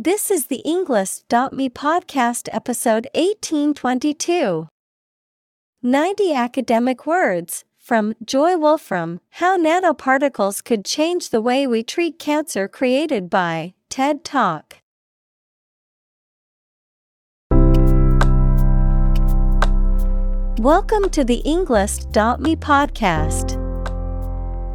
This is the Englist.me podcast episode 1822. 90 academic words from Joy Wolfram How Nanoparticles Could Change the Way We Treat Cancer, created by TED Talk. Welcome to the Englist.me podcast.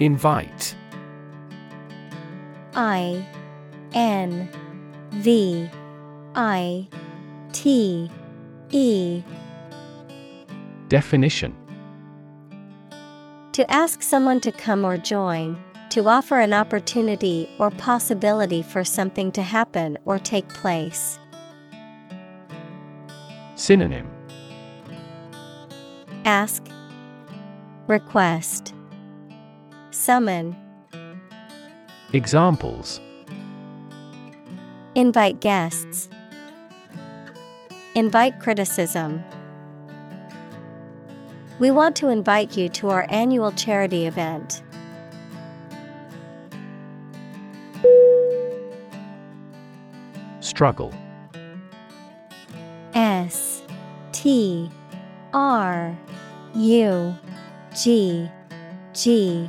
Invite. I N V I T E. Definition. To ask someone to come or join, to offer an opportunity or possibility for something to happen or take place. Synonym. Ask, Request, Summon. Examples Invite guests. Invite criticism. We want to invite you to our annual charity event. Struggle S T R U G G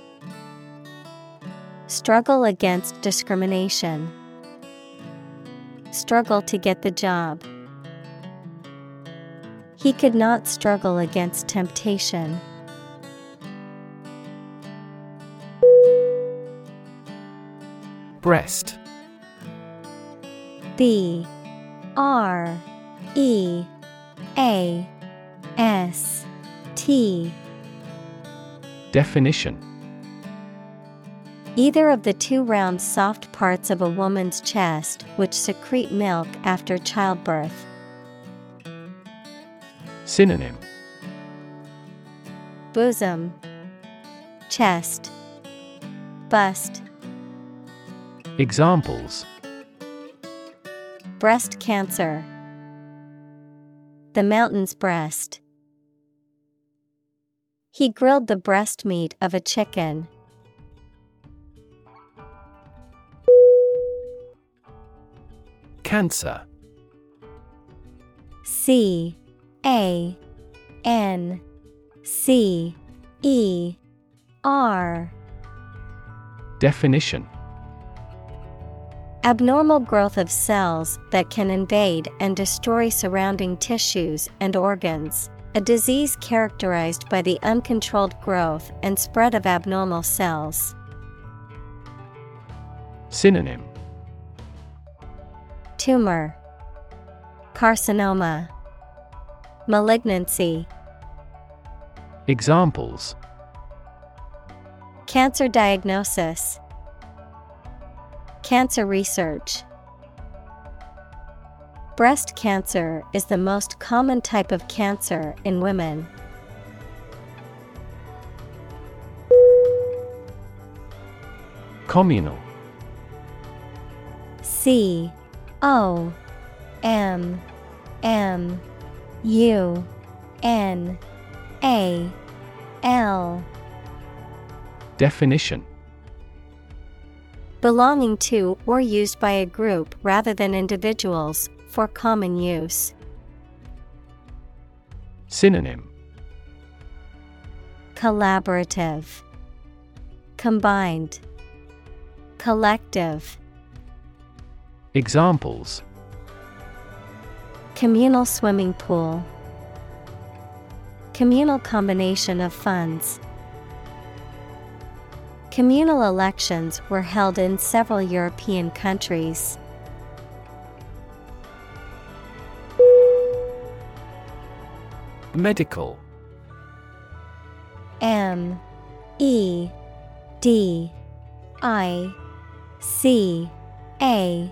Struggle against discrimination. Struggle to get the job. He could not struggle against temptation. Breast. B. R. E. A. S. T. Definition Either of the two round soft parts of a woman's chest which secrete milk after childbirth. Synonym Bosom, Chest, Bust, Examples Breast cancer. The mountain's breast. He grilled the breast meat of a chicken. Cancer C A N C E R. Definition Abnormal growth of cells that can invade and destroy surrounding tissues and organs. A disease characterized by the uncontrolled growth and spread of abnormal cells. Synonym Tumor, Carcinoma, Malignancy. Examples Cancer diagnosis, Cancer research. Breast cancer is the most common type of cancer in women. Communal C O M M U N A L. Definition. Belonging to or used by a group rather than individuals, for common use. Synonym. Collaborative, Combined, Collective. Examples. Communal swimming pool, Communal combination of funds. Communal elections were held in several European countries. Medical. M. E. D. I. C. A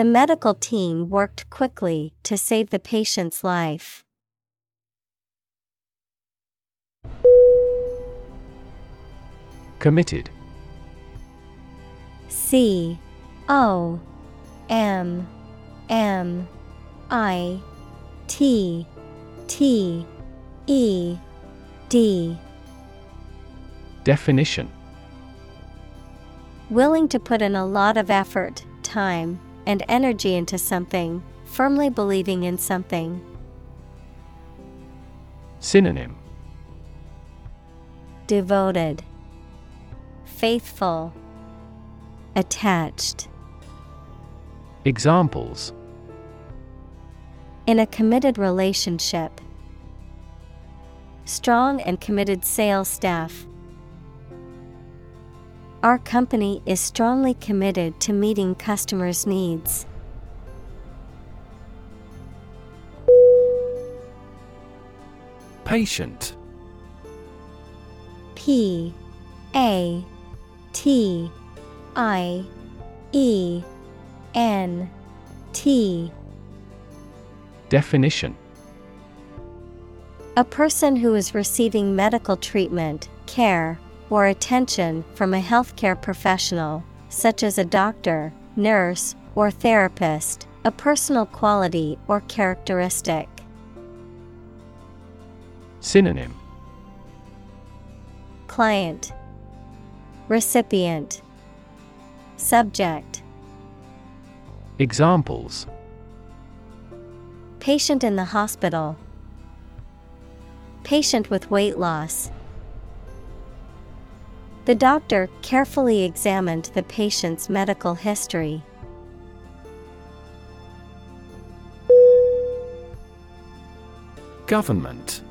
The medical team worked quickly to save the patient's life. Committed. C O M M I T T E D. Definition. Willing to put in a lot of effort, time, and energy into something, firmly believing in something. Synonym Devoted, Faithful, Attached. Examples In a committed relationship, strong and committed sales staff. Our company is strongly committed to meeting customers' needs. Patient. P A T I E N T. Definition. A person who is receiving medical treatment, care, or attention from a healthcare professional, such as a doctor, nurse, or therapist, a personal quality or characteristic. Synonym Client Recipient Subject Examples Patient in the hospital. Patient with weight loss. The doctor carefully examined the patient's medical history. Government.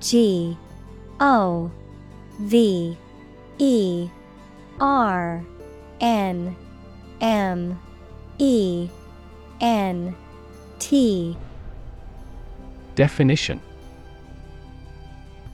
G O V E R N M E N T. Definition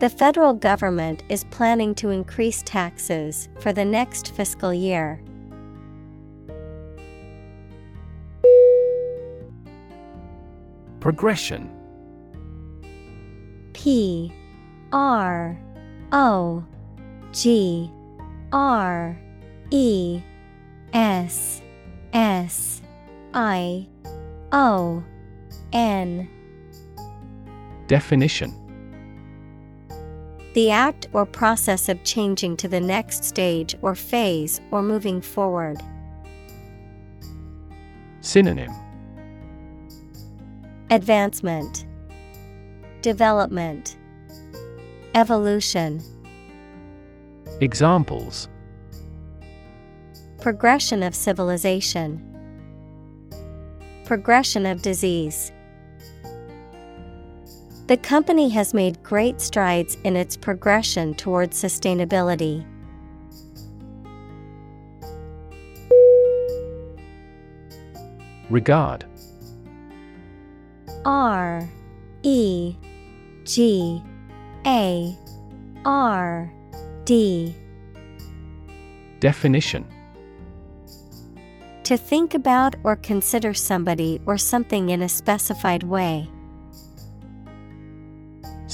The federal government is planning to increase taxes for the next fiscal year. Progression. P R O G R E S S I O N. Definition The act or process of changing to the next stage or phase or moving forward. Synonym. Advancement. Development, Evolution, Examples. Progression of civilization, Progression of disease. The company has made great strides in its progression towards sustainability. Regard R E G A R D Definition To think about or consider somebody or something in a specified way.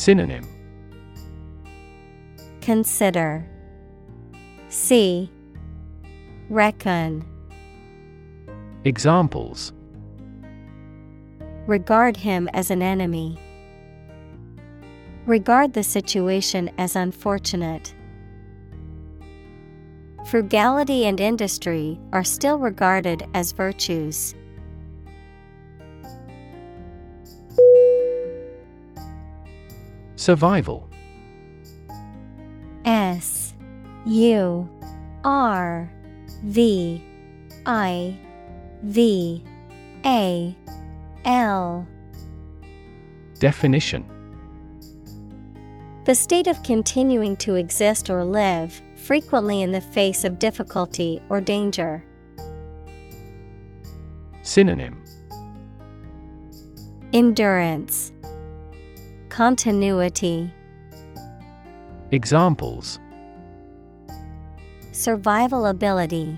Synonym Consider See Reckon Examples Regard him as an enemy. Regard the situation as unfortunate. Frugality and industry are still regarded as virtues. Survival. S U R V I V A L. Definition. The state of continuing to exist or live, frequently in the face of difficulty or danger. Synonym. Endurance Continuity. Examples. Survival ability.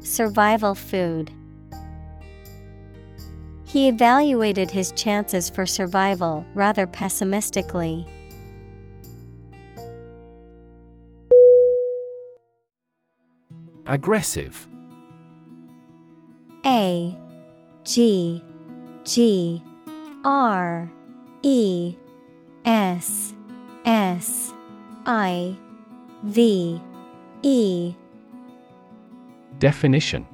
Survival food. He evaluated his chances for survival rather pessimistically. Aggressive. A G G R E S S I V E. Definition.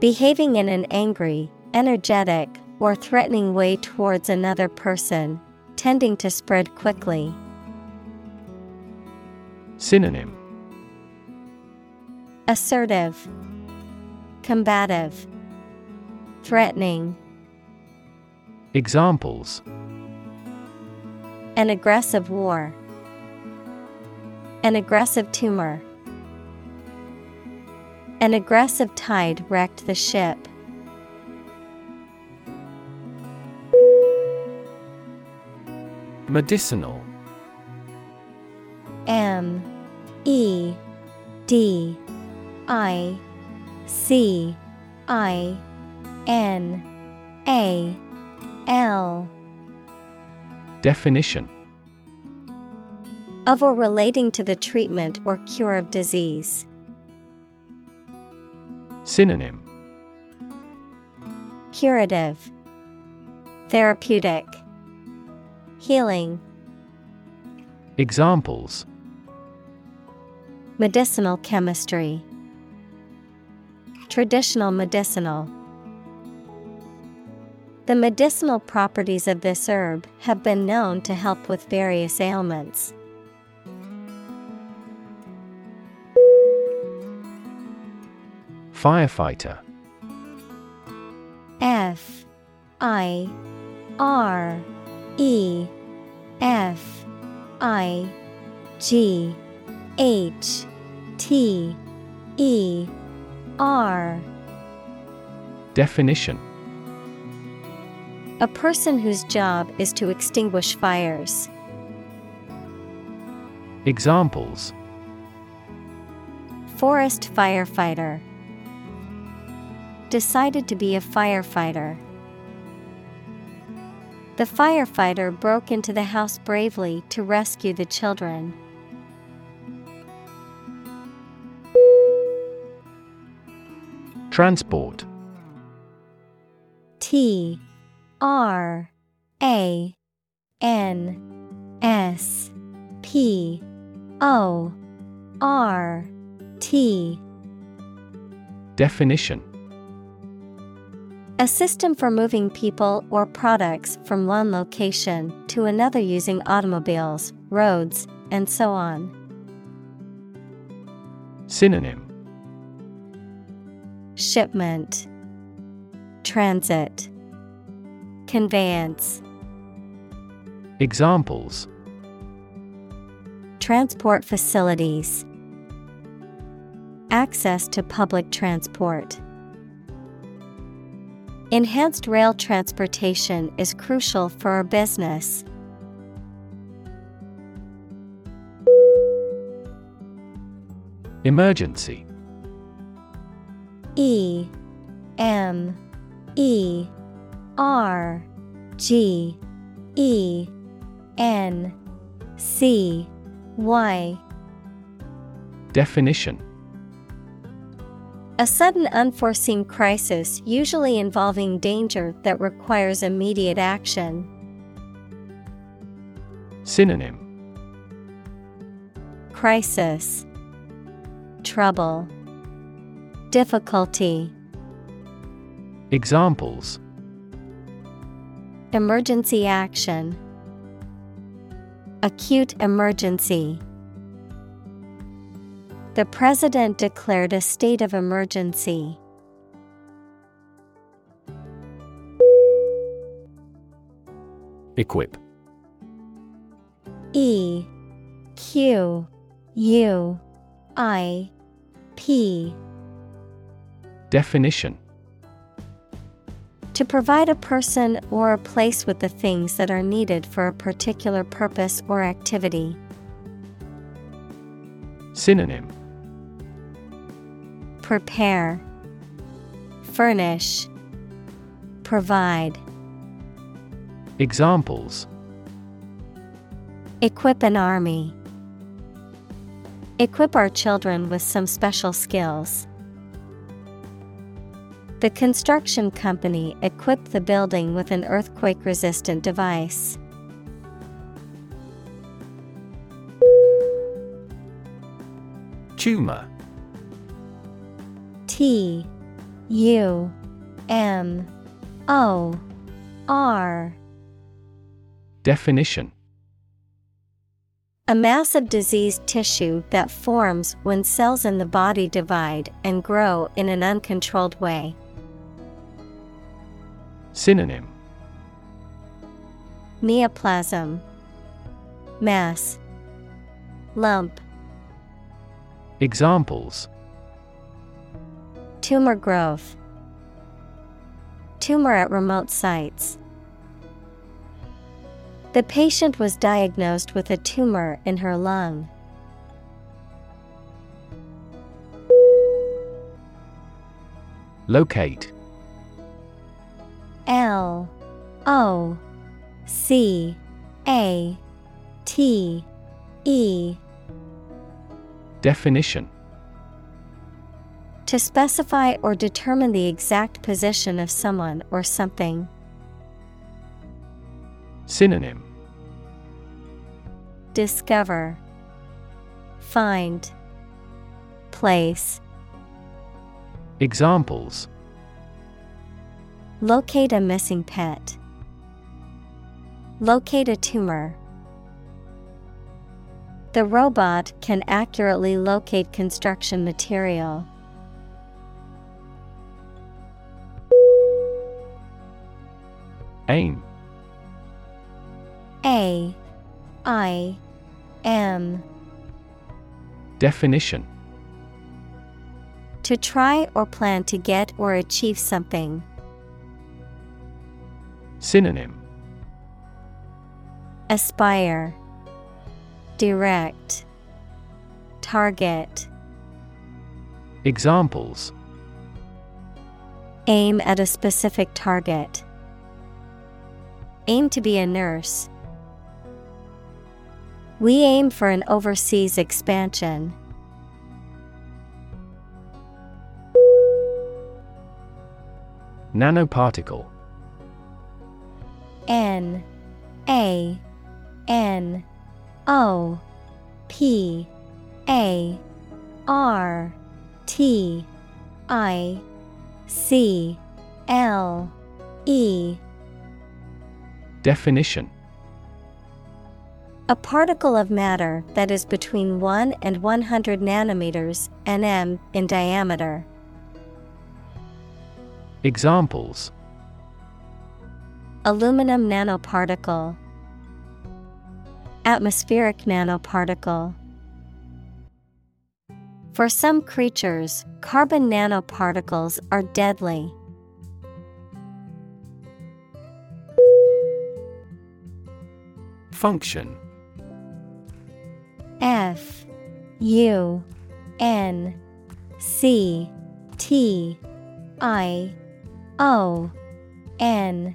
Behaving in an angry, energetic, or threatening way towards another person, tending to spread quickly. Synonym. Assertive, Combative, Threatening. Examples. An aggressive war. An aggressive tumor. An aggressive tide wrecked the ship. Medicinal. M. E. D. I. C. I. N. A L. Definition. Of or relating to the treatment or cure of disease. Synonym. Curative, Therapeutic, Healing, Examples. Medicinal chemistry, Traditional medicinal. The medicinal properties of this herb have been known to help with various ailments. Firefighter. F I R E F I G H T E R. Definition A person whose job is to extinguish fires. Examples Forest firefighter decided to be a firefighter. The firefighter broke into the house bravely to rescue the children. Transport T R A N S P O R T. Definition. A system for moving people or products from one location to another using automobiles, roads, and so on. Synonym. Shipment. Transit Conveyance Examples Transport facilities Access to public transport. Enhanced rail transportation is crucial for our business. Emergency E M E R G E N C Y Definition. A sudden unforeseen crisis usually involving danger that requires immediate action. Synonym. Crisis. Trouble. Difficulty. Examples Emergency action. Acute emergency. The President declared a state of emergency. Equip. E Q U I P. Definition To provide a person or a place with the things that are needed for a particular purpose or activity. Synonym Prepare, Furnish, Provide. Examples Equip an army. Equip our children with some special skills. The construction company equipped the building with an earthquake resistant device. Tumor T U M O R Definition A mass of diseased tissue that forms when cells in the body divide and grow in an uncontrolled way. Synonym. Neoplasm. Mass. Lump. Examples. Tumor growth. Tumor at remote sites. The patient was diagnosed with a tumor in her lung. Locate L O C A T E. Definition. To specify or determine the exact position of someone or something. Synonym. Discover. Find. Place. Examples Locate a missing pet. Locate a tumor. The robot can accurately locate construction material. Aim A I M Definition To try or plan to get or achieve something. Synonym Aspire Direct Target Examples Aim at a specific target. Aim to be a nurse. We aim for an overseas expansion. Nanoparticle N A N O P A R T I C L E. Definition. A particle of matter that is between 1 and 100 nanometers nm in diameter. Examples Aluminum nanoparticle Atmospheric nanoparticle. For some creatures, carbon nanoparticles are deadly. Function. F U N C T I O N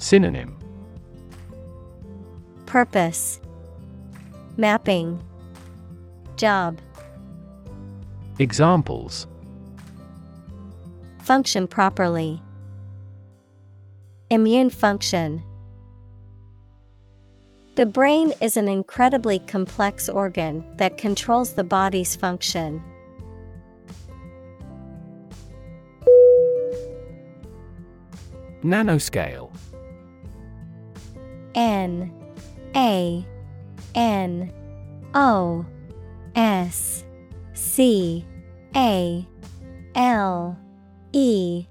Synonym Purpose Mapping Job Examples Function properly. Immune function. The brain is an incredibly complex organ that controls the body's function. Nanoscale N A N O S C A L E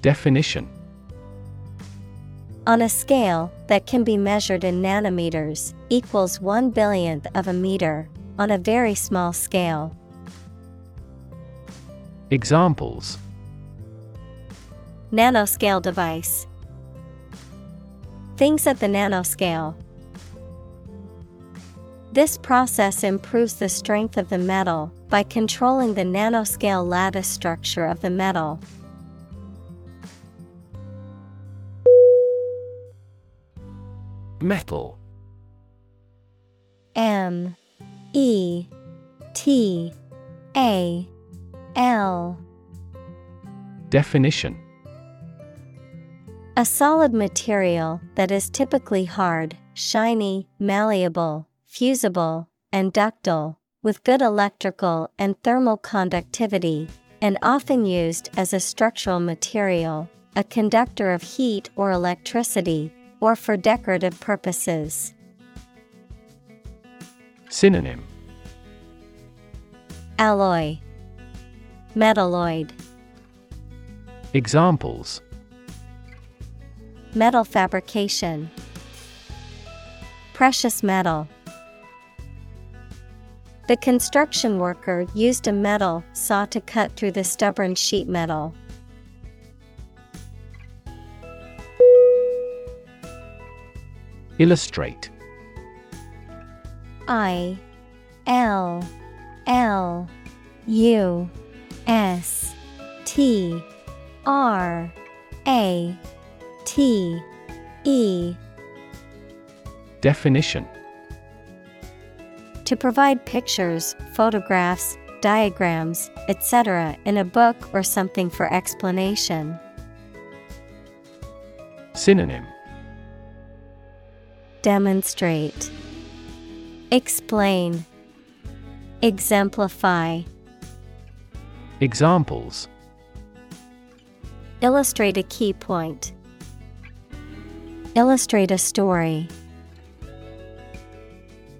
Definition On a scale that can be measured in nanometers, equals one billionth of a meter, on a very small scale. Examples Nanoscale device. Things at the nanoscale. This process improves the strength of the metal by controlling the nanoscale lattice structure of the metal. Metal. M. E. T. A. L. Definition A solid material that is typically hard, shiny, malleable, fusible, and ductile, with good electrical and thermal conductivity, and often used as a structural material, a conductor of heat or electricity, or for decorative purposes. Synonym. Alloy. Metalloid. Examples Metal fabrication. Precious metal. The construction worker used a metal saw to cut through the stubborn sheet metal. Illustrate. I L L U S T R A T E Definition To provide pictures, photographs, diagrams, etc. in a book or something for explanation. Synonym Demonstrate Explain Exemplify Examples Illustrate a key point. Illustrate a story.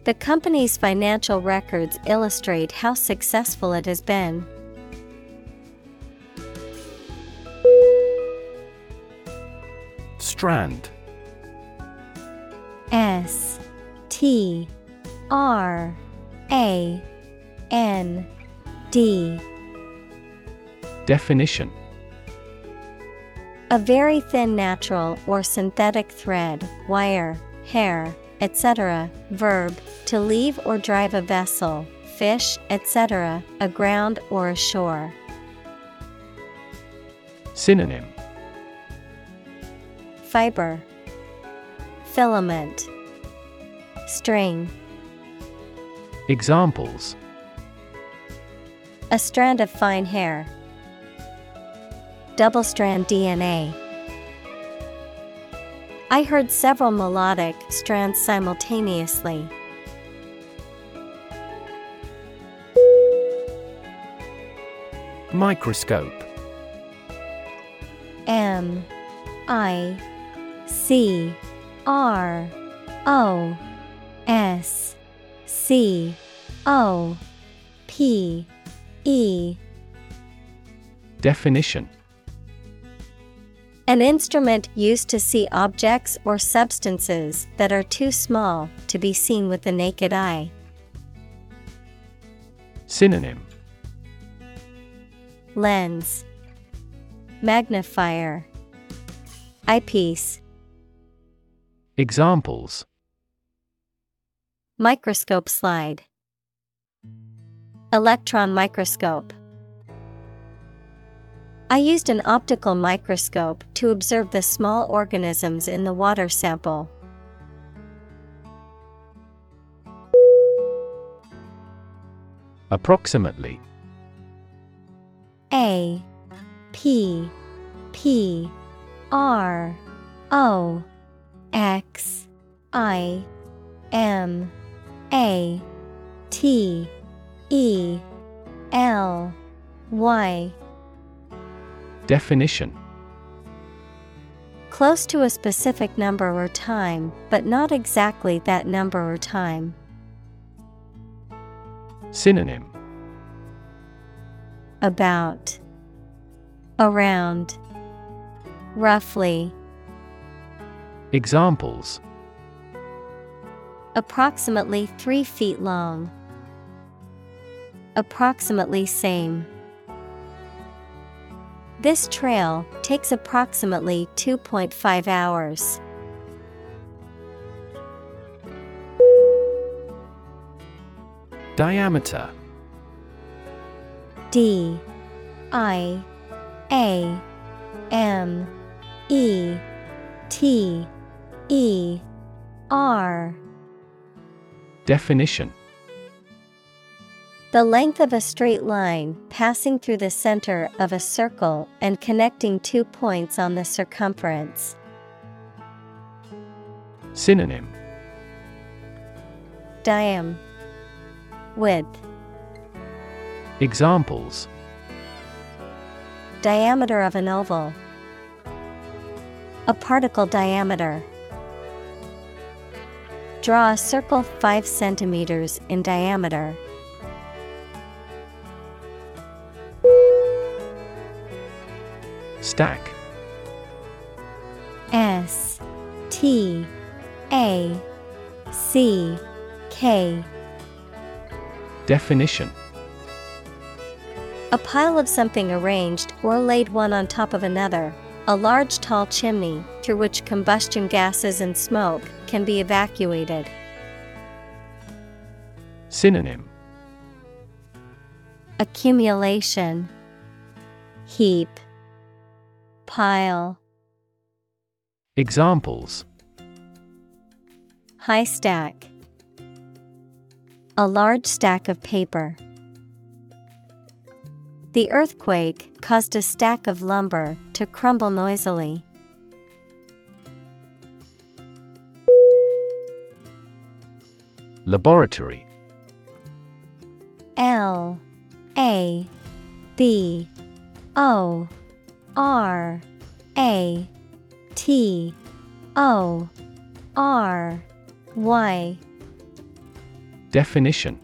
The company's financial records illustrate how successful it has been. Strand S T R A N D Definition A very thin natural or synthetic thread, wire, hair, etc. Verb, to leave or drive a vessel, fish, etc., aground or ashore. Synonym Fiber, Filament, String. Examples A strand of fine hair. Double strand DNA. I heard several melodic strands simultaneously. Microscope M I C R O S C O P E Definition An instrument used to see objects or substances that are too small to be seen with the naked eye. Synonym. Lens. Magnifier. Eyepiece. Examples. Microscope slide. Electron microscope I used an optical microscope to observe the small organisms in the water sample. Approximately A P P R O X I M A T E L Y Definition Close to a specific number or time, but not exactly that number or time. Synonym About Around Roughly Examples Approximately 3 feet long. Approximately same. This trail takes approximately 2.5 hours. Diameter. D. I. A. M. E. T. E. R. Definition The length of a straight line passing through the center of a circle and connecting two points on the circumference. Synonym Diam Width Examples Diameter of an oval. A particle diameter. Draw a circle 5 centimeters in diameter. Stack. S T A C K. Definition. A pile of something arranged or laid one on top of another. A large tall chimney through which combustion gases and smoke can be evacuated. Synonym. Accumulation. Heap Pile Examples High stack A large stack of paper. The earthquake caused a stack of lumber to crumble noisily. Laboratory L A B O R A T O R Y Definition.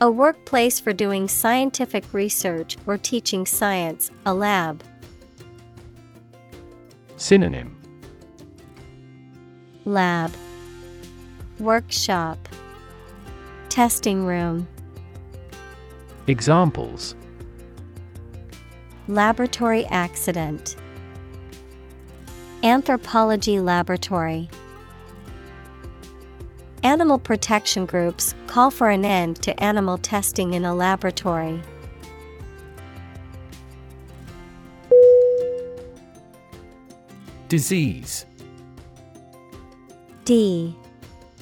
A workplace for doing scientific research or teaching science, a lab. Synonym. Lab. Workshop. Testing room. Examples Laboratory accident. Anthropology Laboratory. Animal protection groups call for an end to animal testing in a laboratory. Disease. D.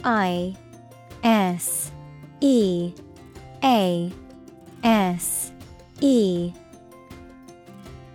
I. S. E. A. S. E.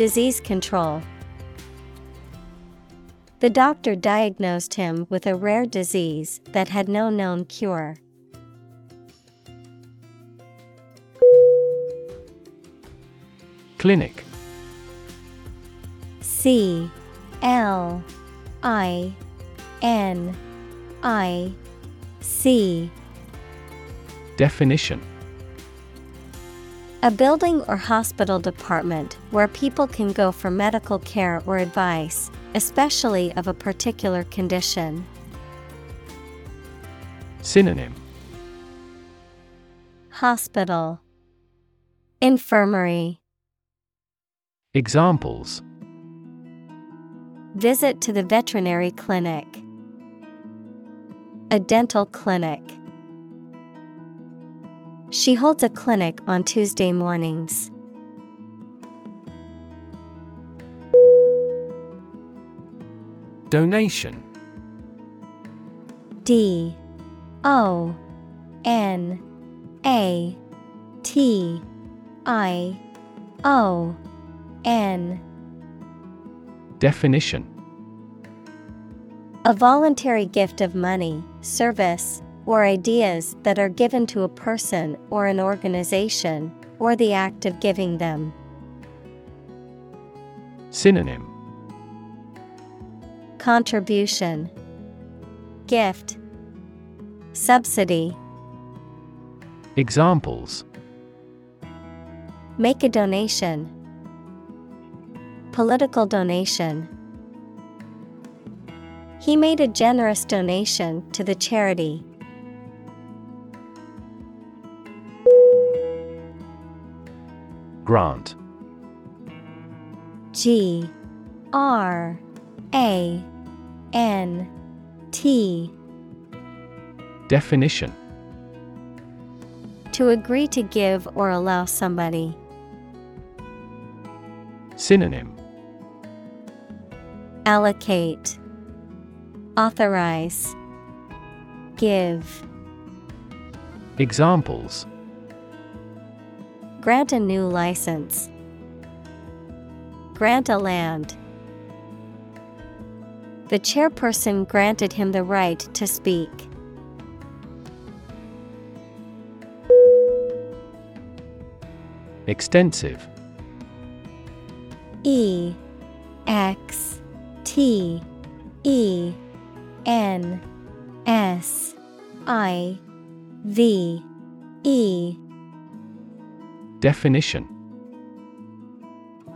disease control. The doctor diagnosed him with a rare disease that had no known cure. Clinic C L I N I C Definition A building or hospital department where people can go for medical care or advice, especially of a particular condition. Synonym Hospital Infirmary Examples Visit to the veterinary clinic. A dental clinic. She holds a clinic on Tuesday mornings. Donation. D. O. N. A. T. I. O. N. Definition. A voluntary gift of money, service, or ideas that are given to a person or an organization, or the act of giving them. Synonym Contribution Gift Subsidy Examples Make a donation. Political donation. He made a generous donation to the charity. Grant. G R A N T. Definition. To agree to give or allow somebody. Synonym. Allocate. Authorize. Give. Examples Grant a new license. Grant a land. The chairperson granted him the right to speak. Extensive E X T E N S I V E Definition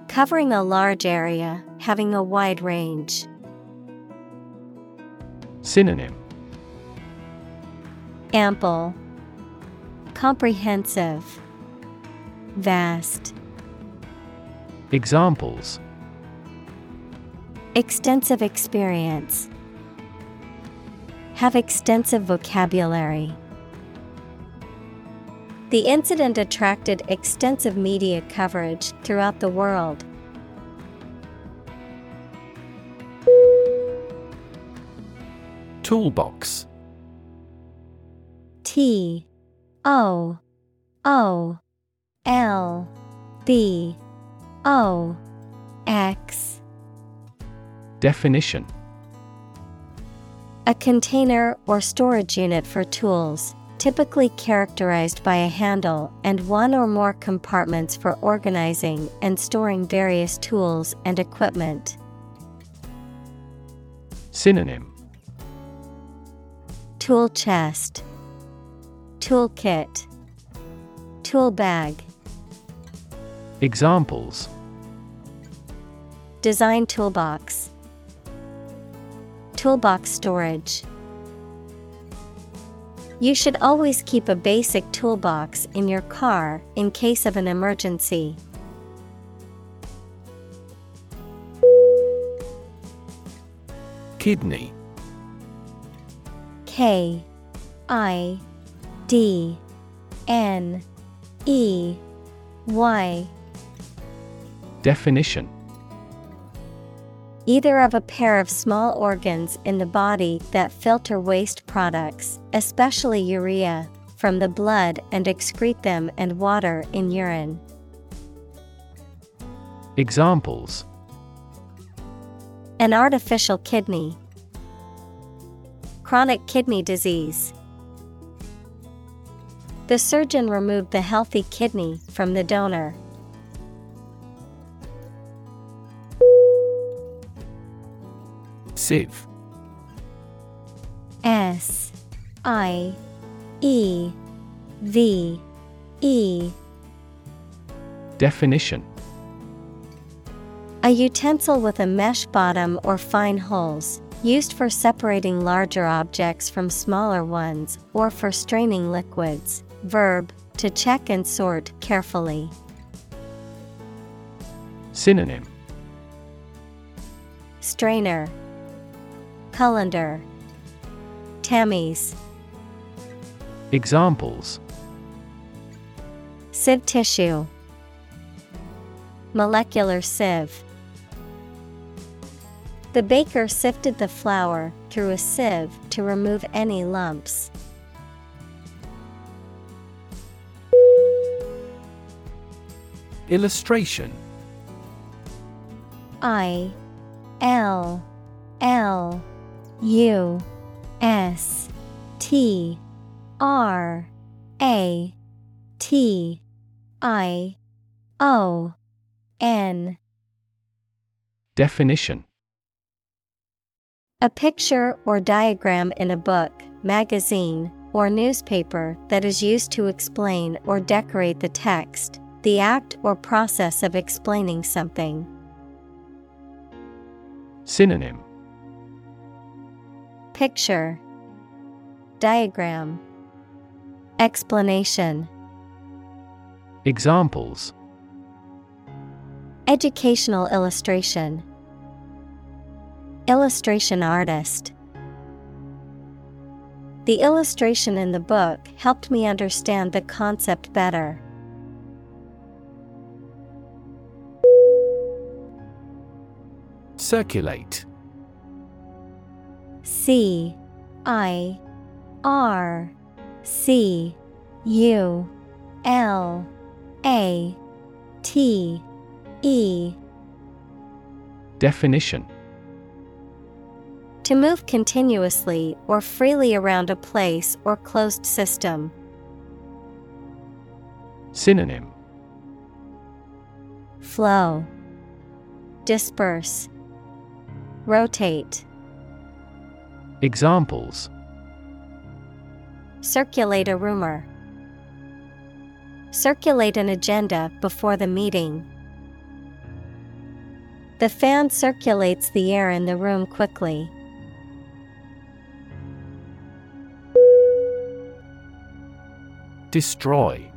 Covering a large area, having a wide range. Synonym Ample, Comprehensive, Vast, Examples Extensive experience. Have extensive vocabulary. The incident attracted extensive media coverage throughout the world. Toolbox. T O O L B O X. Definition. A container or storage unit for tools, typically characterized by a handle and one or more compartments for organizing and storing various tools and equipment. Synonym. Tool chest, Toolkit, Tool bag, Examples. Design toolbox, toolbox storage. You should always keep a basic toolbox in your car in case of an emergency. Kidney. K I D N E Y. Definition Either of a pair of small organs in the body that filter waste products, especially urea, from the blood and excrete them and water in urine. Examples An artificial kidney, chronic kidney disease. The surgeon removed the healthy kidney from the donor. Sieve S I E V E Definition A utensil with a mesh bottom or fine holes, used for separating larger objects from smaller ones or for straining liquids. Verb, to check and sort carefully. Synonym Strainer, Colander, tamis, Examples. Sieve tissue, Molecular sieve. The baker sifted the flour through a sieve to remove any lumps. Illustration. I L L U S T R A T I O N. Definition. A picture or diagram in a book, magazine, or newspaper that is used to explain or decorate the text, the act or process of explaining something. Synonym Picture. Diagram. Explanation. Examples. Educational illustration. Illustration artist. The illustration in the book helped me understand the concept better. Circulate C I R C U L A T E. Definition. To move continuously or freely around a place or closed system. Synonym. Flow. Disperse. Rotate Examples. Circulate a rumor. Circulate an agenda before the meeting. The fan circulates the air in the room quickly. Destroy.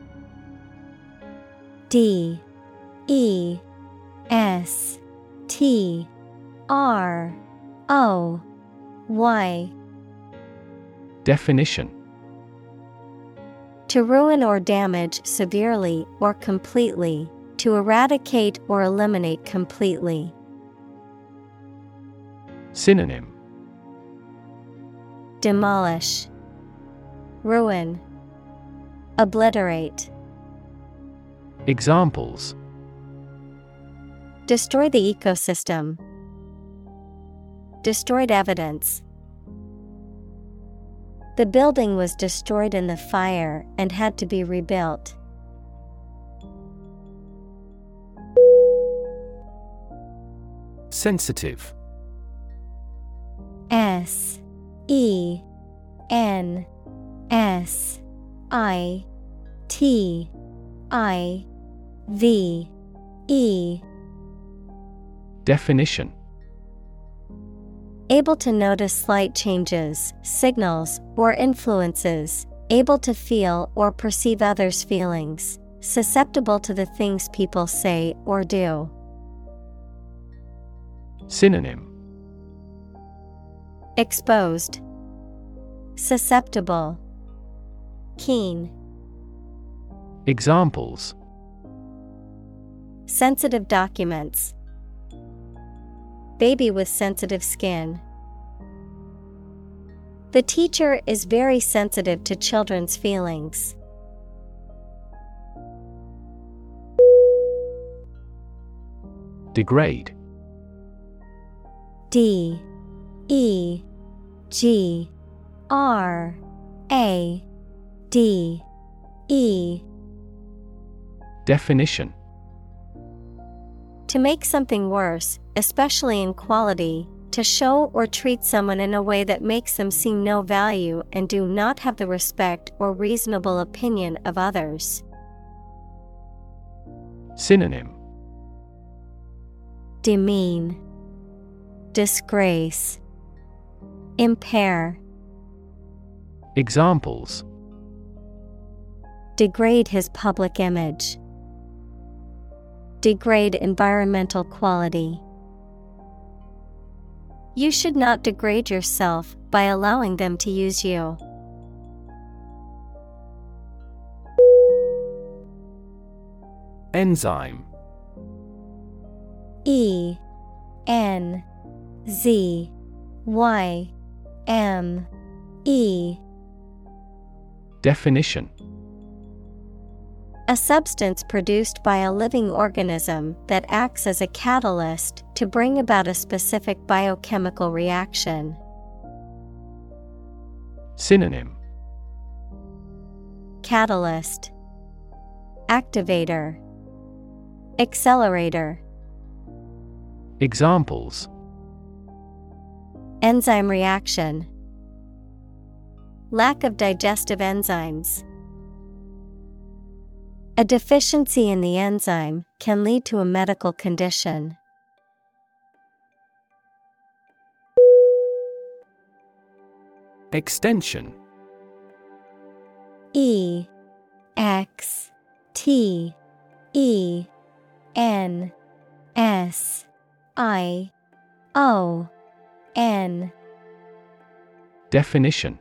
D. E. S. T. R. O Y Definition To ruin or damage severely or completely, to eradicate or eliminate completely. Synonym Demolish, Ruin, Obliterate. Examples Destroy the ecosystem. Destroyed evidence. The building was destroyed in the fire and had to be rebuilt. Sensitive S E N S I T I V E Definition Able to notice slight changes, signals, or influences, able to feel or perceive others' feelings, susceptible to the things people say or do. Synonym Exposed, Susceptible, Keen. Examples Sensitive documents. Baby with sensitive skin. The teacher is very sensitive to children's feelings. Degrade D E G R A D E Definition To make something worse, especially in quality, to show or treat someone in a way that makes them see no value and do not have the respect or reasonable opinion of others. Synonym. Demean, Disgrace, Impair, Examples. Degrade his public image, Degrade environmental quality. You should not degrade yourself by allowing them to use you. Enzyme E N Z Y M E Definition A substance produced by a living organism that acts as a catalyst to bring about a specific biochemical reaction. Synonym. Catalyst. Activator. Accelerator. Examples. Enzyme reaction. Lack of digestive enzymes. A deficiency in the enzyme can lead to a medical condition. Extension. E X T E N S I O N. Definition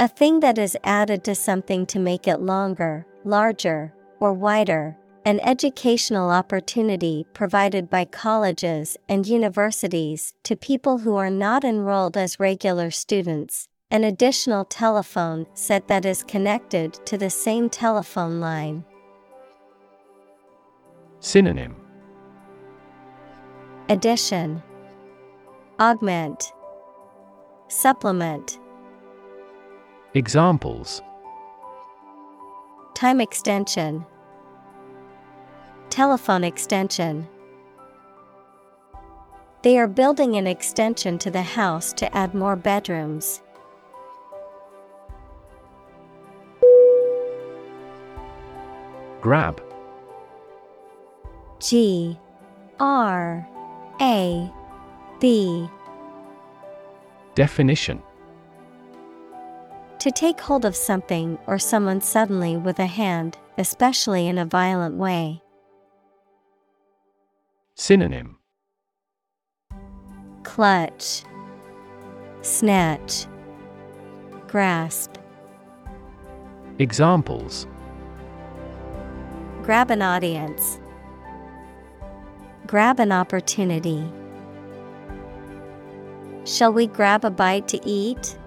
A thing that is added to something to make it longer, larger, or wider. An educational opportunity provided by colleges and universities to people who are not enrolled as regular students. An additional telephone set that is connected to the same telephone line. Synonym Addition Augment Supplement Examples. Time extension. Telephone extension. They are building an extension to the house to add more bedrooms. Grab. G. R. A. B. Definition To take hold of something or someone suddenly with a hand, especially in a violent way. Synonym Clutch Snatch Grasp Examples Grab an audience. Grab an opportunity. Shall we grab a bite to eat?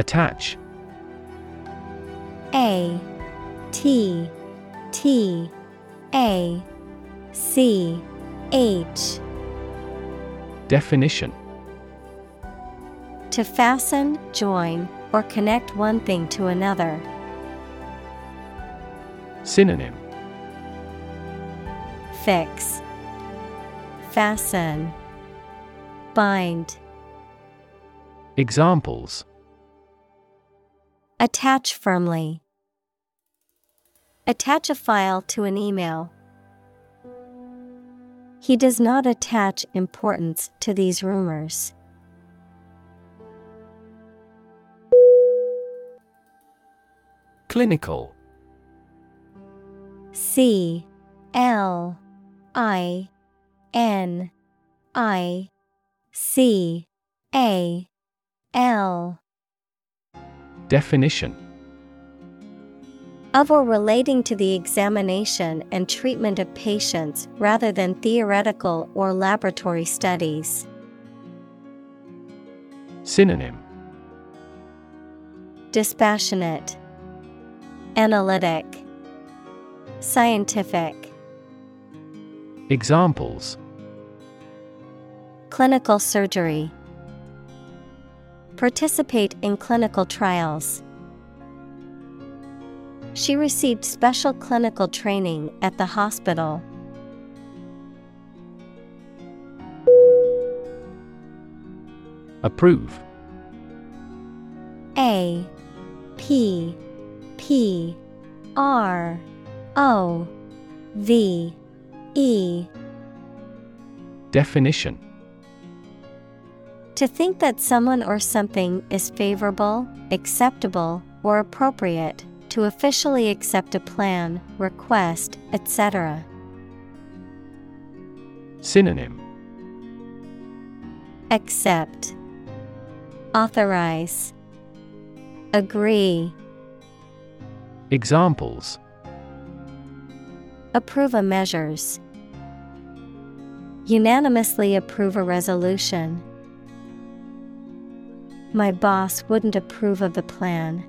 Attach. A T T A C H. Definition. To fasten, join, or connect one thing to another. Synonym. Fix, Fasten, Bind. Examples Attach firmly. Attach a file to an email. He does not attach importance to these rumors. Clinical C L I N I C A L Definition of or relating to the examination and treatment of patients rather than theoretical or laboratory studies. Synonym Dispassionate, Analytic, Scientific. Examples Clinical surgery. Participate in clinical trials. She received special clinical training at the hospital. Approve A P P R O V E Definition To think that someone or something is favorable, acceptable, or appropriate, to officially accept a plan, request, etc. Synonym Accept, Authorize, Agree, Examples Approve a measures. Unanimously approve a resolution. My boss wouldn't approve of the plan.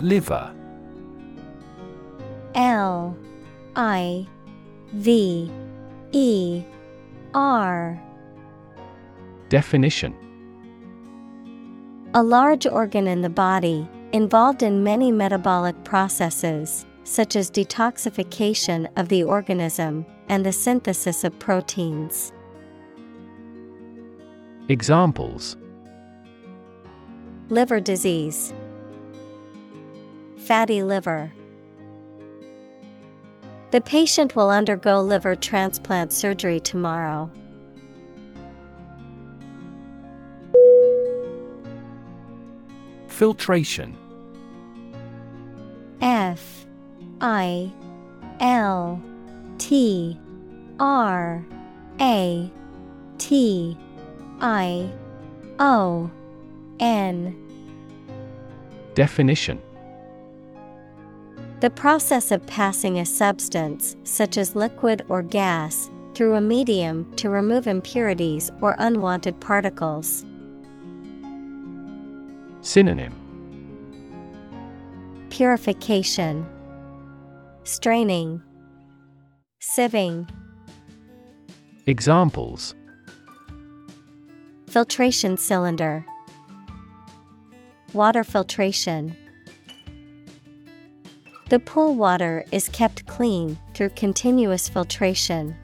Liver. L I V E R. Definition. A large organ in the body, involved in many metabolic processes, such as detoxification of the organism and the synthesis of proteins. Examples Liver disease, Fatty liver. The patient will undergo liver transplant surgery tomorrow. Filtration F I L T R A T I O N. Definition. The process of passing a substance, such as liquid or gas, through a medium to remove impurities or unwanted particles. Synonym. Purification, Straining, Sieving, Examples Filtration cylinder, Water filtration. The pool water is kept clean through continuous filtration.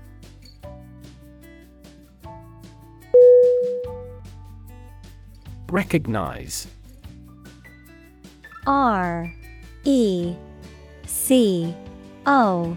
Recognize R E C O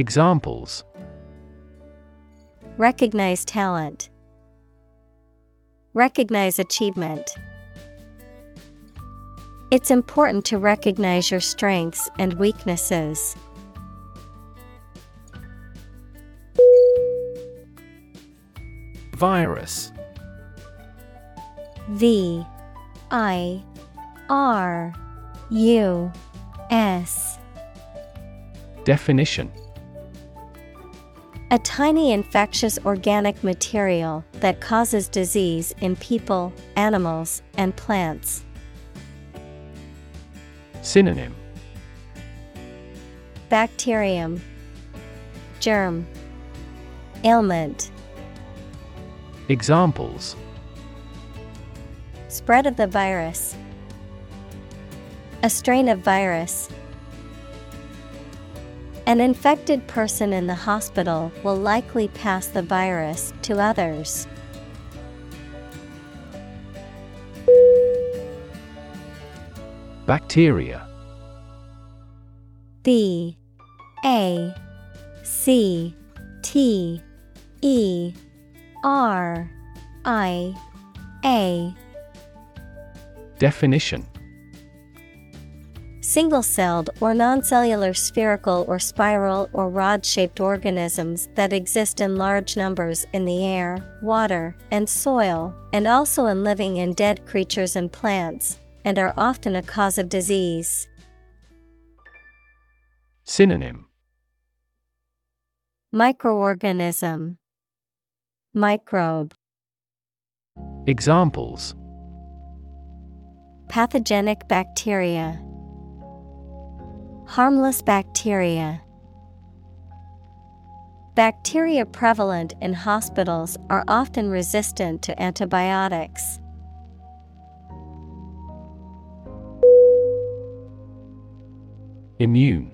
Examples. Recognize talent, Recognize achievement. It's important to recognize your strengths and weaknesses. Virus. V I R U S. Definition A tiny infectious organic material that causes disease in people, animals, and plants. Synonym Bacterium, Germ, Ailment. Examples Spread of the virus. A strain of virus. An infected person in the hospital will likely pass the virus to others. Bacteria. B. A. C. T. E. R. I. A. Definition Single celled or non-cellular spherical or spiral or rod shaped organisms that exist in large numbers in the air, water, and soil, and also in living and dead creatures and plants, and are often a cause of disease. Synonym. Microorganism. Microbe. Examples. Pathogenic bacteria Harmless bacteria. Bacteria prevalent in hospitals are often resistant to antibiotics. Immune.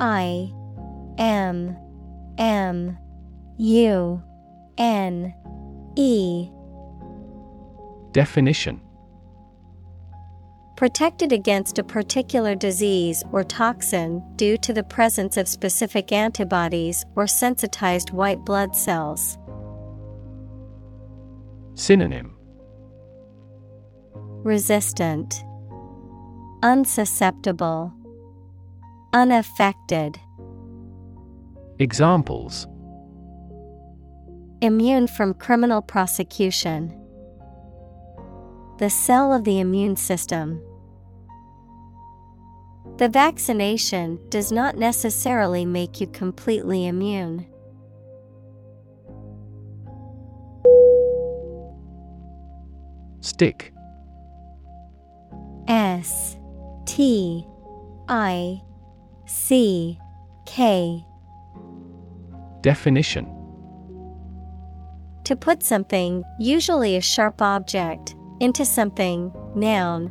I M M U N E. Definition Protected against a particular disease or toxin due to the presence of specific antibodies or sensitized white blood cells. Synonym Resistant, Unsusceptible, Unaffected. Examples Immune from criminal prosecution. The cell of the immune system. The vaccination does not necessarily make you completely immune. Stick. S T I C K. Definition. To put something, usually a sharp object, into something, noun,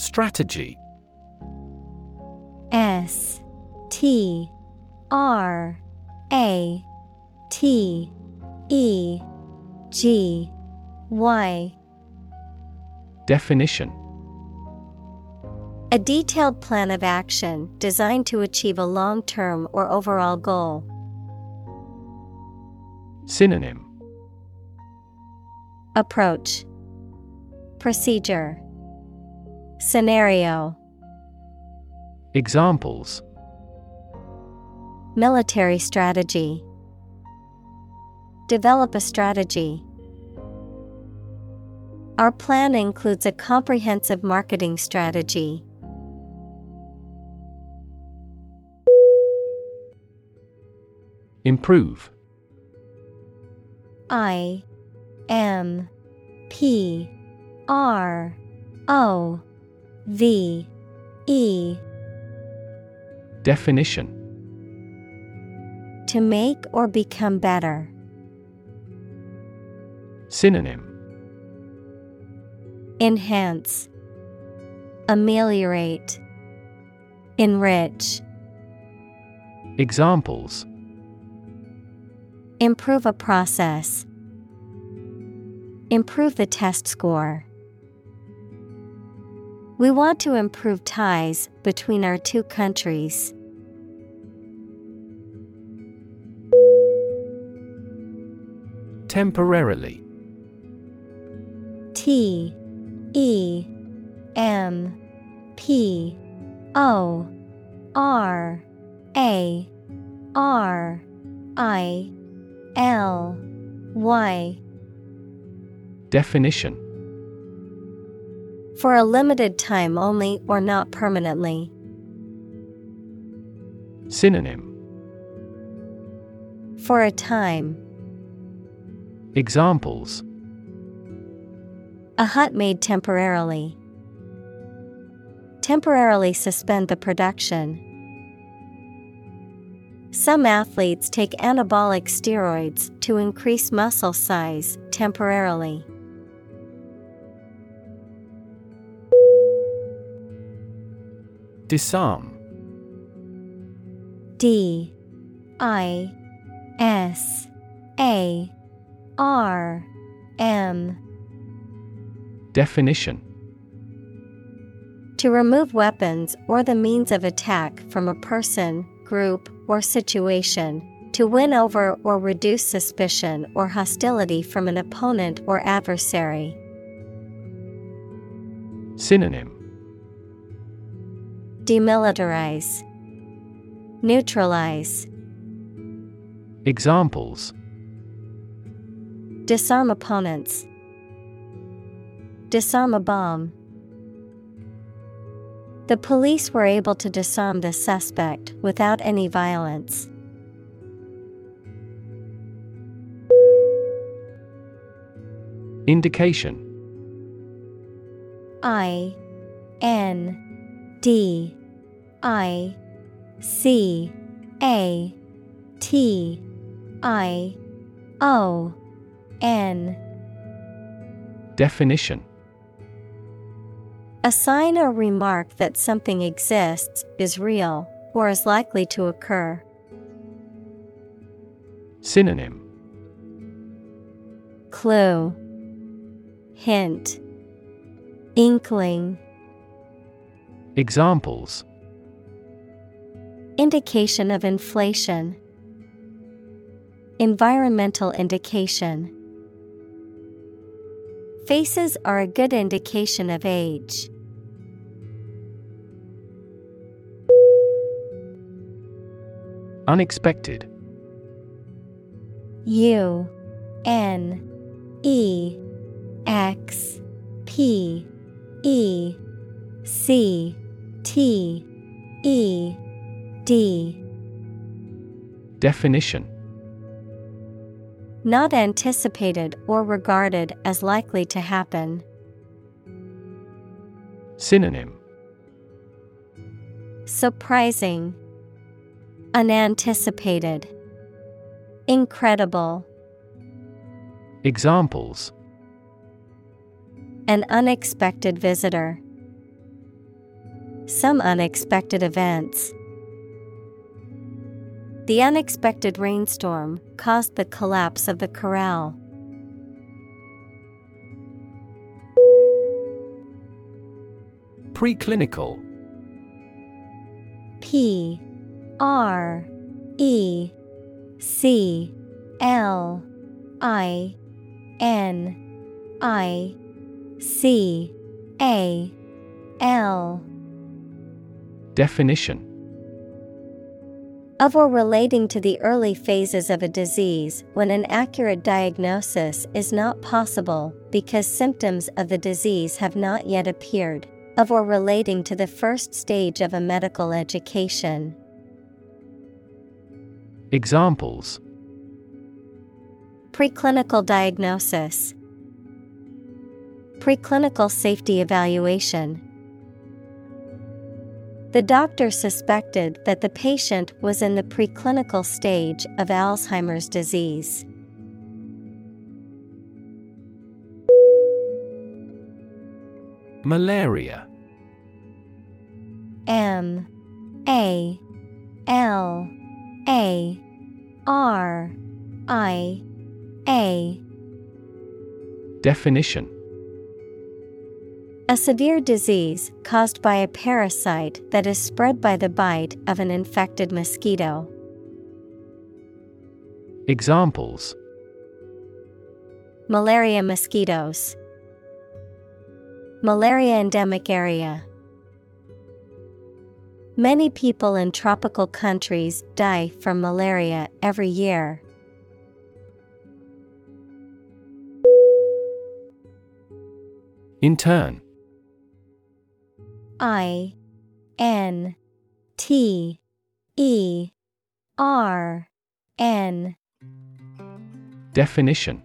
Strategy. S T R A T E G Y. Definition. A detailed plan of action designed to achieve a long term or overall goal. Synonym. Approach. Procedure Scenario. Examples. Military strategy. Develop a strategy. Our plan includes a comprehensive marketing strategy. Improve. I M P R O V E Definition To make or become better. Synonym Enhance, Ameliorate, Enrich. Examples Improve a process. Improve the test score. We want to improve ties between our two countries. Temporarily. T E M P O R A R I L Y. Definition For a limited time only or not permanently. Synonym For a time. Examples A hut made temporarily. Temporarily suspend the production. Some athletes take anabolic steroids to increase muscle size temporarily. Disarm D I S A R M Definition To remove weapons or the means of attack from a person, group, or situation. To win over or reduce suspicion or hostility from an opponent or adversary. Synonym Demilitarize. Neutralize. Examples Disarm opponents. Disarm a bomb. The police were able to disarm the suspect without any violence. Indication I N D I C A T I O N. Definition. A sign or remark that something exists, is real, or is likely to occur. Synonym. Clue. Hint. Inkling Examples Indication of inflation. Environmental indication. Faces are a good indication of age. Unexpected U N E X P E C T E D Definition Not anticipated or regarded as likely to happen. Synonym Surprising, Unanticipated, Incredible. Examples An unexpected visitor. Some unexpected events. The unexpected rainstorm caused the collapse of the corral. Preclinical P R E C L I N I C A L Definition of or relating to the early phases of a disease when an accurate diagnosis is not possible because symptoms of the disease have not yet appeared, of or relating to the first stage of a medical education. Examples Preclinical diagnosis, Preclinical safety evaluation. The doctor suspected that the patient was in the preclinical stage of Alzheimer's disease. Malaria. M. A. L. A. R. I. A. Definition A severe disease caused by a parasite that is spread by the bite of an infected mosquito. Examples Malaria mosquitoes. Malaria endemic area. Many people in tropical countries die from malaria every year. Intern. I N T E R N. Definition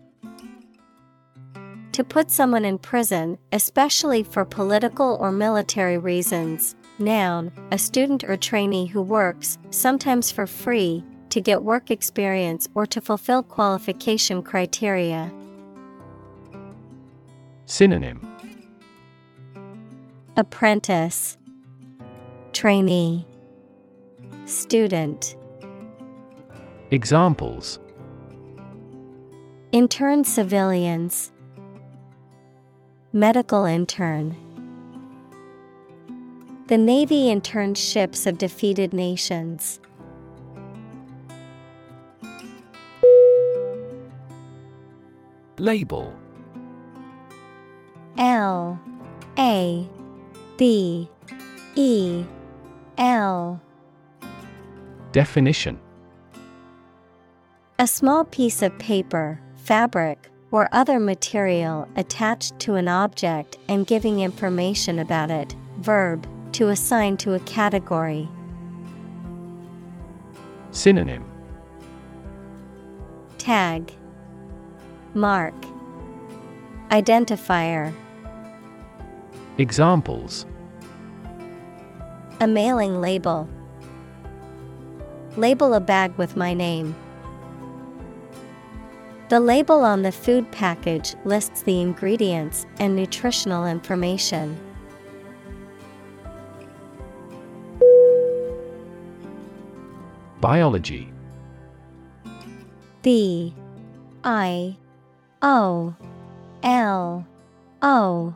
To put someone in prison, especially for political or military reasons. Noun, a student or trainee who works, sometimes for free, to get work experience or to fulfill qualification criteria. Synonym Apprentice, Trainee, Student. Examples Intern civilians, Medical intern. The Navy interned ships of defeated nations. Label L A B E L Definition A small piece of paper, fabric, or other material attached to an object and giving information about it. Verb, to assign to a category. Synonym Tag, Mark, Identifier. Examples A mailing label. Label a bag with my name. The label on the food package lists the ingredients and nutritional information. Biology B I O L O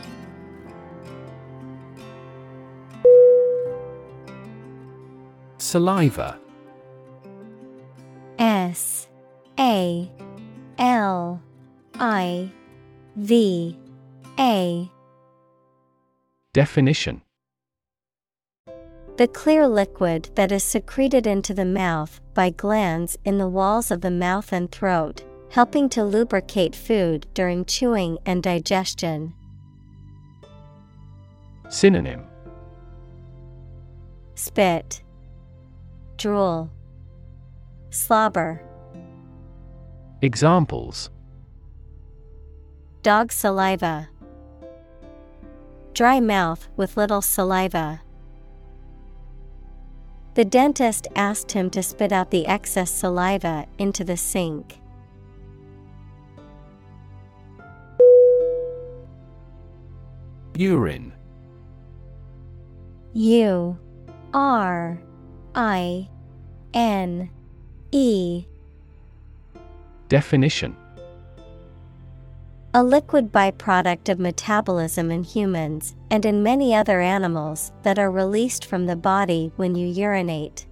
Saliva. S A L I V A. Definition. The clear liquid that is secreted into the mouth by glands in the walls of the mouth and throat, helping to lubricate food during chewing and digestion. Synonym. Spit, Drool, Slobber, Examples. Dog saliva, Dry mouth with little saliva. The dentist asked him to spit out the excess saliva into the sink. Urine. U R I N E. Definition. A liquid byproduct of metabolism in humans and in many other animals that are released from the body when you urinate.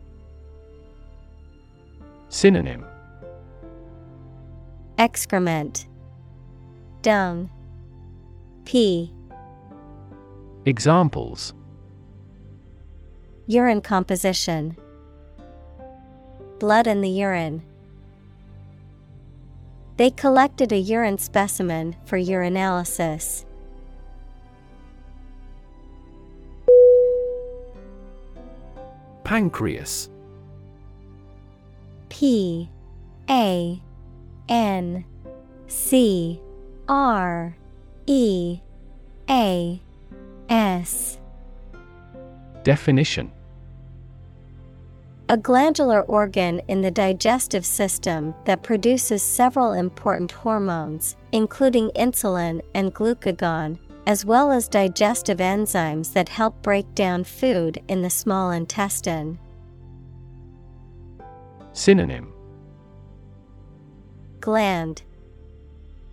Synonym. Excrement, Dung, Pee, Examples Urine composition, Blood in the urine. They collected a urine specimen for urinalysis. Pancreas P A N C R E A S Definition A glandular organ in the digestive system that produces several important hormones, including insulin and glucagon, as well as digestive enzymes that help break down food in the small intestine. Synonym. Gland,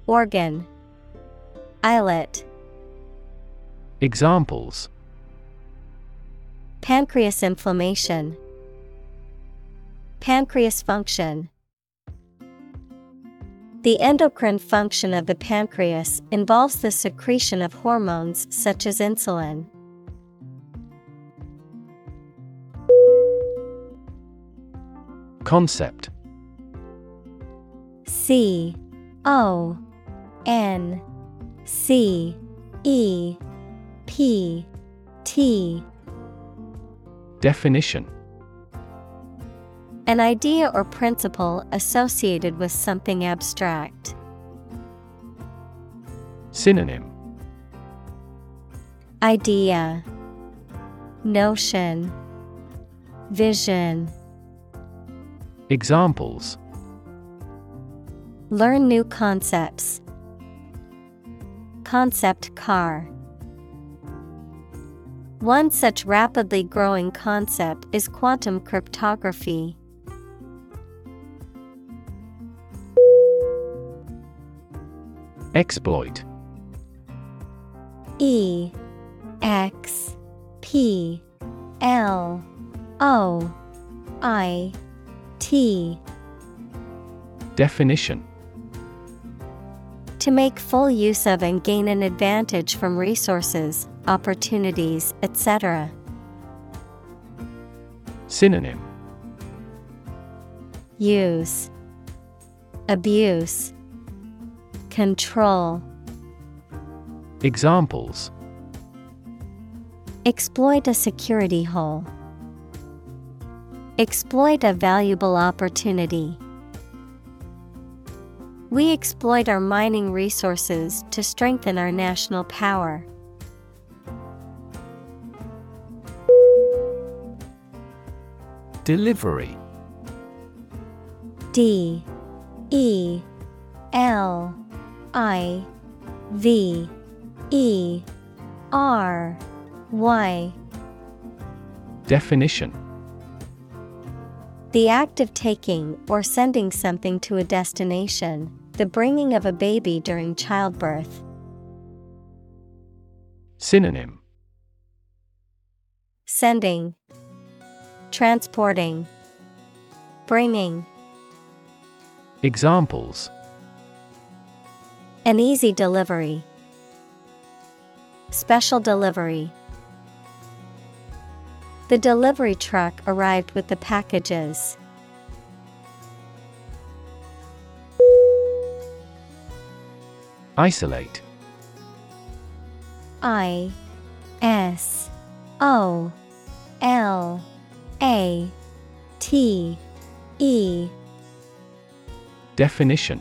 Organ, Islet. Examples. Pancreas inflammation, Pancreas function. The endocrine function of the pancreas involves the secretion of hormones such as insulin. Concept C O N C E P T Definition An idea or principle associated with something abstract. Synonym Idea Notion Vision Examples Learn new concepts. Concept car. One such rapidly growing concept is quantum cryptography. Exploit. E X P L O I T. Definition. To make full use of and gain an advantage from resources, opportunities, etc. Synonym. Use. Abuse Control Examples Exploit a security hole. Exploit a valuable opportunity. We exploit our mining resources to strengthen our national power. Delivery D E L I V E R Y. Definition. The act of taking or sending something to a destination, the bringing of a baby during childbirth. Synonym. Sending, Transporting, Bringing. Examples An easy delivery. Special delivery. The delivery truck arrived with the packages. Isolate I S O L A T E Definition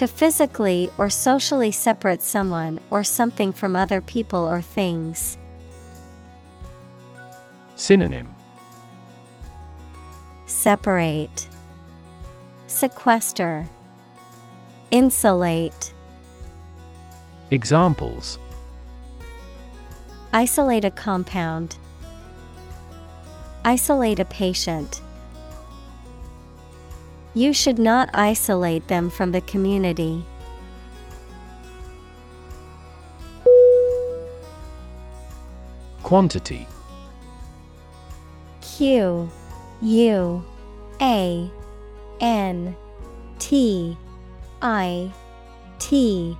To physically or socially separate someone or something from other people or things. Synonym Separate, Sequester, Insulate. Examples Isolate a compound. Isolate a patient. You should not isolate them from the community. Quantity Q U A N T I T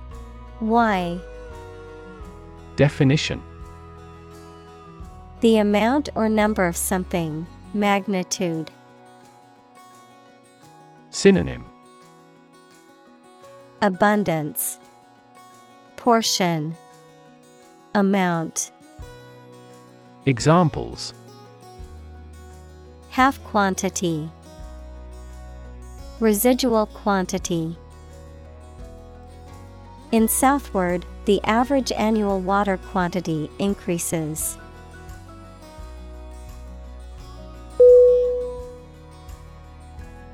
Y Definition The amount or number of something, magnitude. Synonym Abundance, Portion, Amount. Examples Half quantity, Residual quantity. In southward, the average annual water quantity increases.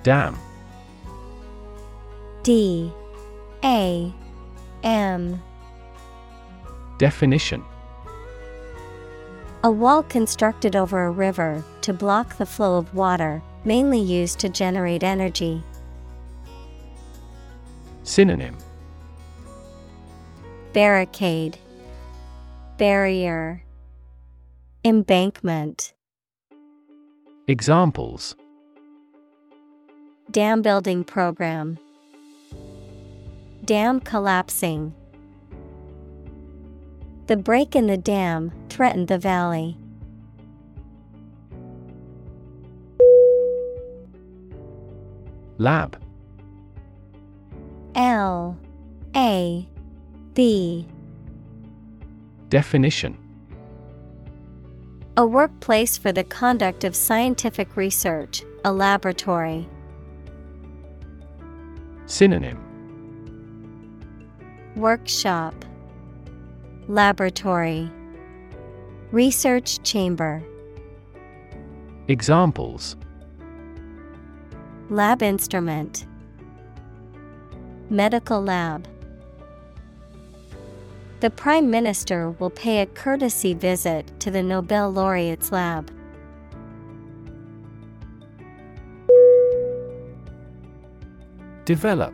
Dam D. A. M. Definition. A wall constructed over a river to block the flow of water, mainly used to generate energy. Synonym. Barricade, Barrier, Embankment. Examples. Dam building program. Dam collapsing. The break in the dam threatened the valley. Lab L A B Definition A workplace for the conduct of scientific research, a laboratory. Synonym Workshop Laboratory Research Chamber Examples. Lab instrument Medical lab. The Prime Minister will pay a courtesy visit to the Nobel laureate's lab. Develop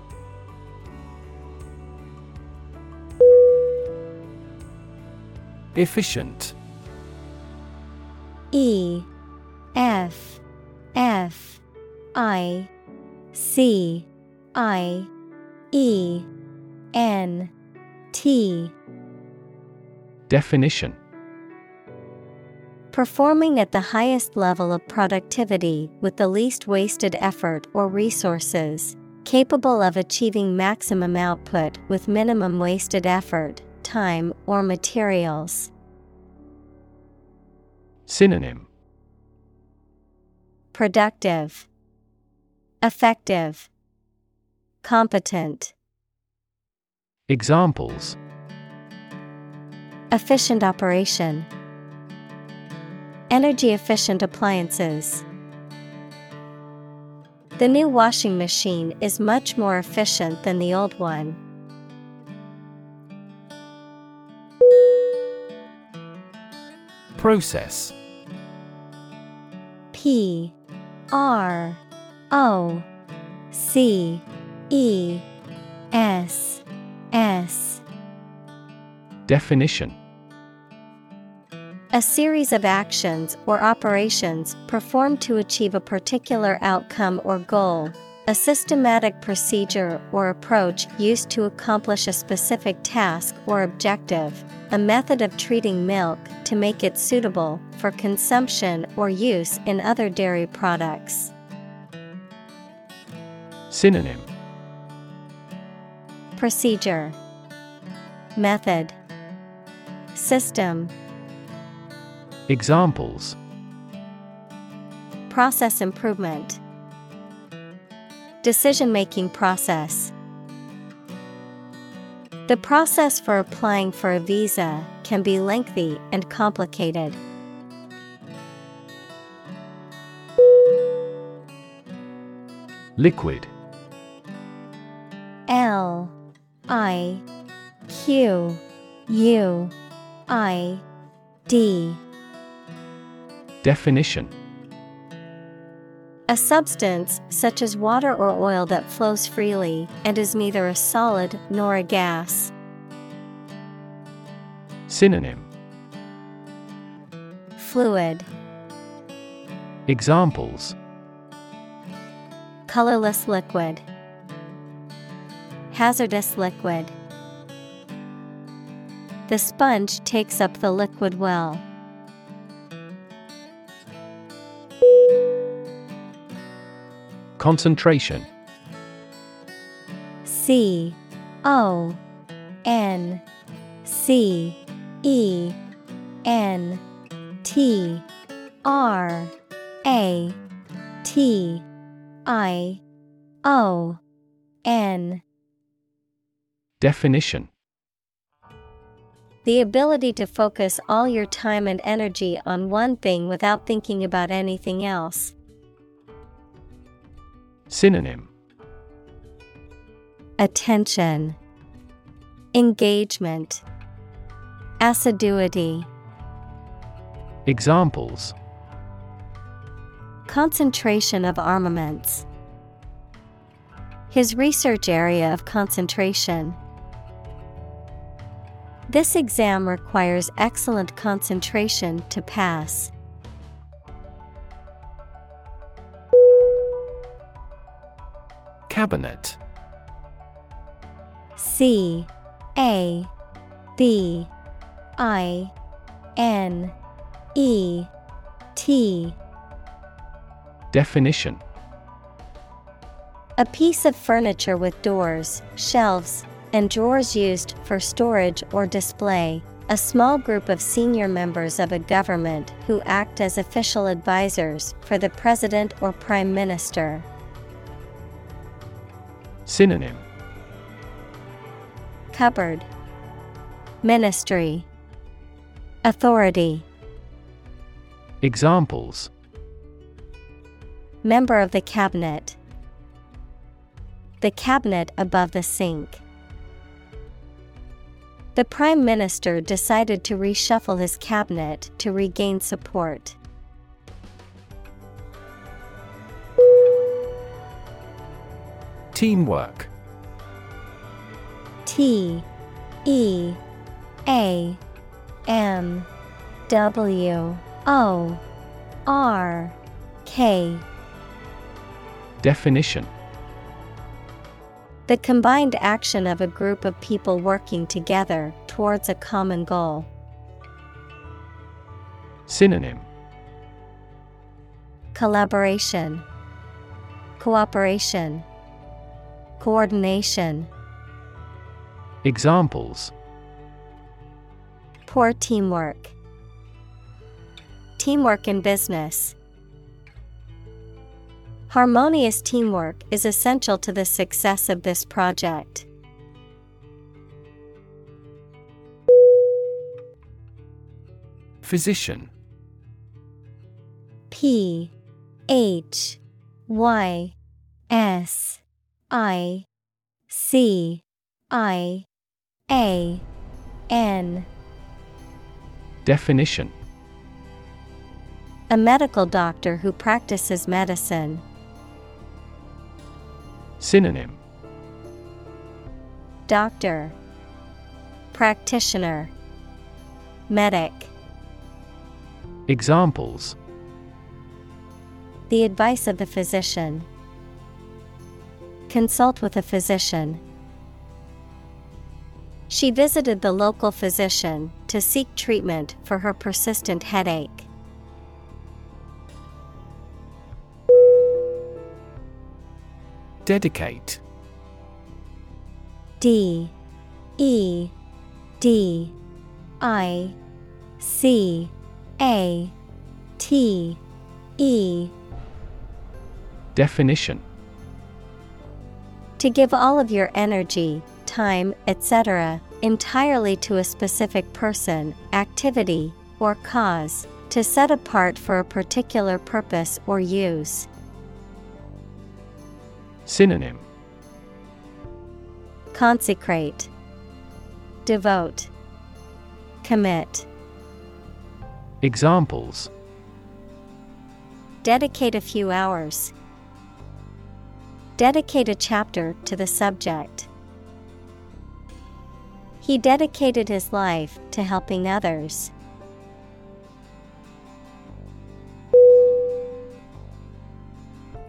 Efficient. E F F I C I E N T. Definition. Performing at the highest level of productivity with the least wasted effort or resources, capable of achieving maximum output with minimum wasted effort, time, or materials. Synonym Productive, Effective, Competent. Examples Efficient operation. Energy efficient appliances. The new washing machine is much more efficient than the old one. Process. P R O C E S S. Definition. A series of actions or operations performed to achieve a particular outcome or goal. A systematic procedure or approach used to accomplish a specific task or objective. A method of treating milk to make it suitable for consumption or use in other dairy products. Synonym. Procedure. Method. System. Examples. Process improvement Decision making process. The process for applying for a visa can be lengthy and complicated. Liquid. L I Q U I D. Definition A substance such as water or oil that flows freely and is neither a solid nor a gas. Synonym Fluid, Examples colorless liquid, hazardous liquid. The sponge takes up the liquid well. Concentration. C O N C E N T R A T I O N. Definition. The ability to focus all your time and energy on one thing without thinking about anything else. Synonym Attention, Engagement, Assiduity. Examples Concentration of armaments. His research area of concentration. This exam requires excellent concentration to pass. Cabinet C A B I N E T Definition A piece of furniture with doors, shelves, and drawers used for storage or display. A small group of senior members of a government who act as official advisors for the president or prime minister. Synonym. Cupboard. Ministry. Authority. Examples. Member of the cabinet. The cabinet above the sink. The Prime Minister decided to reshuffle his cabinet to regain support. Teamwork. T E A M W O R K. Definition. The combined action of a group of people working together towards a common goal. Synonym. Collaboration, Cooperation, Coordination. Examples Poor teamwork. Teamwork in business. Harmonious teamwork is essential to the success of this project. Physician P H Y S I C I A N. Definition. A medical doctor who practices medicine. Synonym. Doctor. Practitioner. Medic. Examples. The advice of the physician. Consult with a physician. She visited the local physician to seek treatment for her persistent headache. Dedicate. D. E. D. I. C. A. T. E. Definition To give all of your energy, time, etc., entirely to a specific person, activity, or cause, to set apart for a particular purpose or use. Synonym Consecrate, Devote, Commit. Examples Dedicate a few hours. Dedicate a chapter to the subject. He dedicated his life to helping others.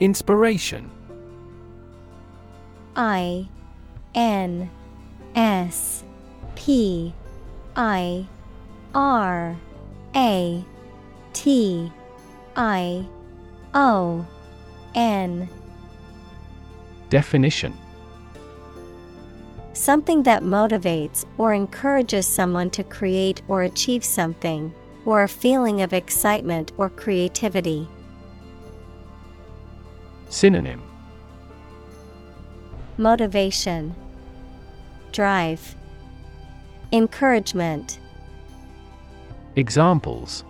Inspiration I N S P I R A T I O N Definition Something that motivates or encourages someone to create or achieve something, or a feeling of excitement or creativity. Synonym Motivation, Drive, Encouragement. Examples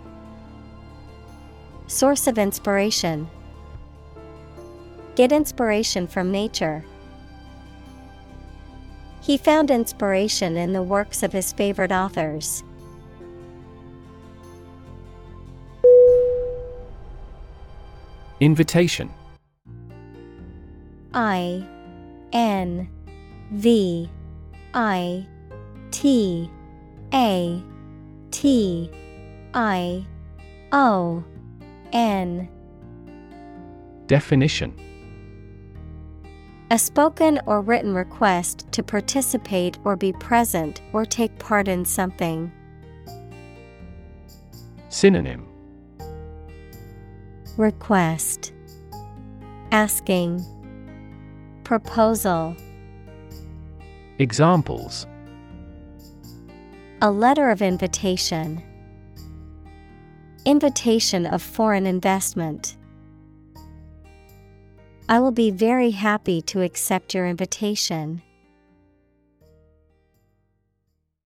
Source of inspiration. Get inspiration from nature. He found inspiration in the works of his favorite authors. Invitation I N V I T A T I O N Definition A spoken or written request to participate or be present or take part in something. Synonym Request Asking Proposal Examples A letter of invitation. Invitation of foreign investment. I will be very happy to accept your invitation.